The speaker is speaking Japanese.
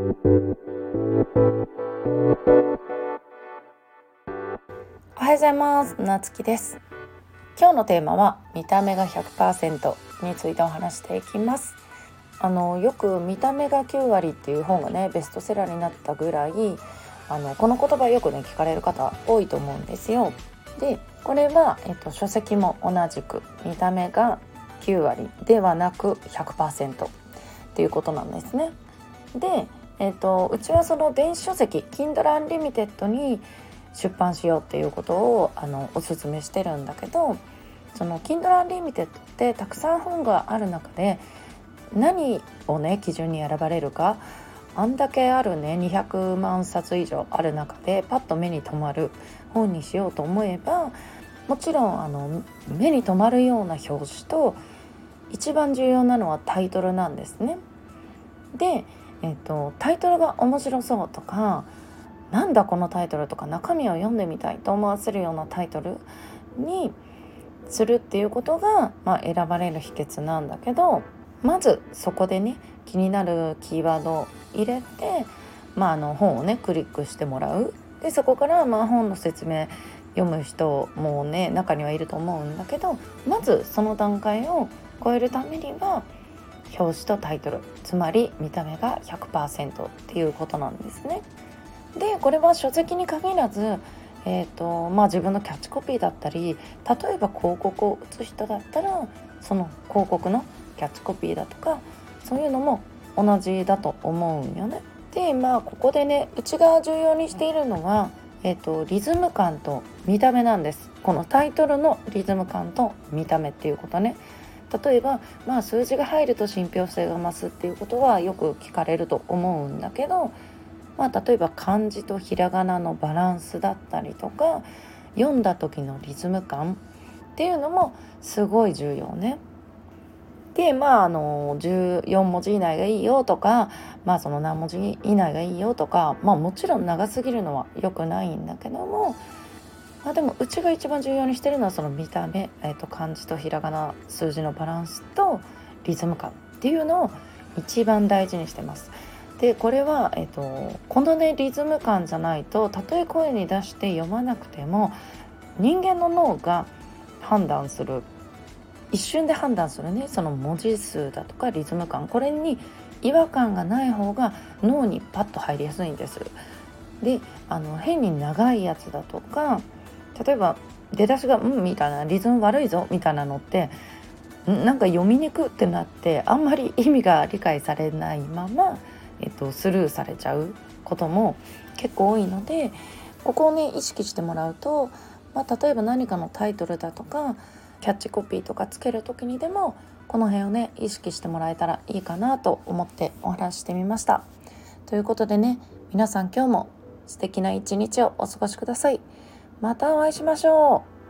おはようございます。なつきです。今日のテーマは見た目が100%についてお話していきます。あのよく見た目が9割っていう本がねベストセラーになったぐらいあのこの言葉よくね聞かれる方多いと思うんですよ。でこれは、えっと、書籍も同じく見た目が9割ではなく100%っていうことなんですね。で、えっと、うちはその電子書籍 Kindle Unlimited に出版しようっていうことをあのおすすめしてるんだけどその Kindle Unlimited ってたくさん本がある中で何をね基準に選ばれるかあんだけあるね200万冊以上ある中でパッと目に留まる本にしようと思えばもちろんあの目に留まるような表紙と一番重要なのはタイトルなんですね。で、えっと、タイトルが面白そうとかなんだこのタイトルとか中身を読んでみたいと思わせるようなタイトルにするっていうことが、まあ、選ばれる秘訣なんだけどまずそこでね気になるキーワードを入れて、まあ、あの本をねクリックしてもらう。でそこからまあ本の説明読む人もね中にはいると思うんだけどまずその段階を超えるためには表紙とタイトルつまり見た目が100%っていうことなんですね。でこれは書籍に限らず、えーとまあ、自分のキャッチコピーだったり例えば広告を打つ人だったらその広告のキャッチコピーだとかそういうのも同じだと思うんよね。でまあここでねうちが重要にしているのは、えーと、リズム感と見た目なんです。このタイトルのリズム感と見た目っていうことね。例えば、まあ、数字が入ると信憑性が増すっていうことはよく聞かれると思うんだけど、まあ、例えば漢字とひらがなのバランスだったりとか読んだ時のリズム感っていうのもすごい重要ね。でまああの14文字以内がいいよとかまあその何文字以内がいいよとかまあもちろん長すぎるのは良くないんだけどもまあでもうちが一番重要にしてるのはその見た目、えー、と漢字とひらがな数字のバランスとリズム感っていうのを一番大事にしてます。でこれは、えーと、このねリズム感じゃないとたとえ声に出して読まなくても人間の脳が判断する一瞬で判断するねその文字数だとかリズム感これに違和感がない方が脳にパッと入りやすいんです。であの変に長いやつだとか例えば出だしが「うん」みたいなリズム悪いぞみたいなのってなんか読みにくってなってあんまり意味が理解されないまま、えっと、スルーされちゃうことも結構多いのでここをね意識してもらうと、まあ、例えば何かのタイトルだとかキャッチコピーとかつける時にでもこの辺をね意識してもらえたらいいかなと思ってお話してみました。ということでね皆さん今日も素敵な一日をお過ごしください。またお会いしましょう。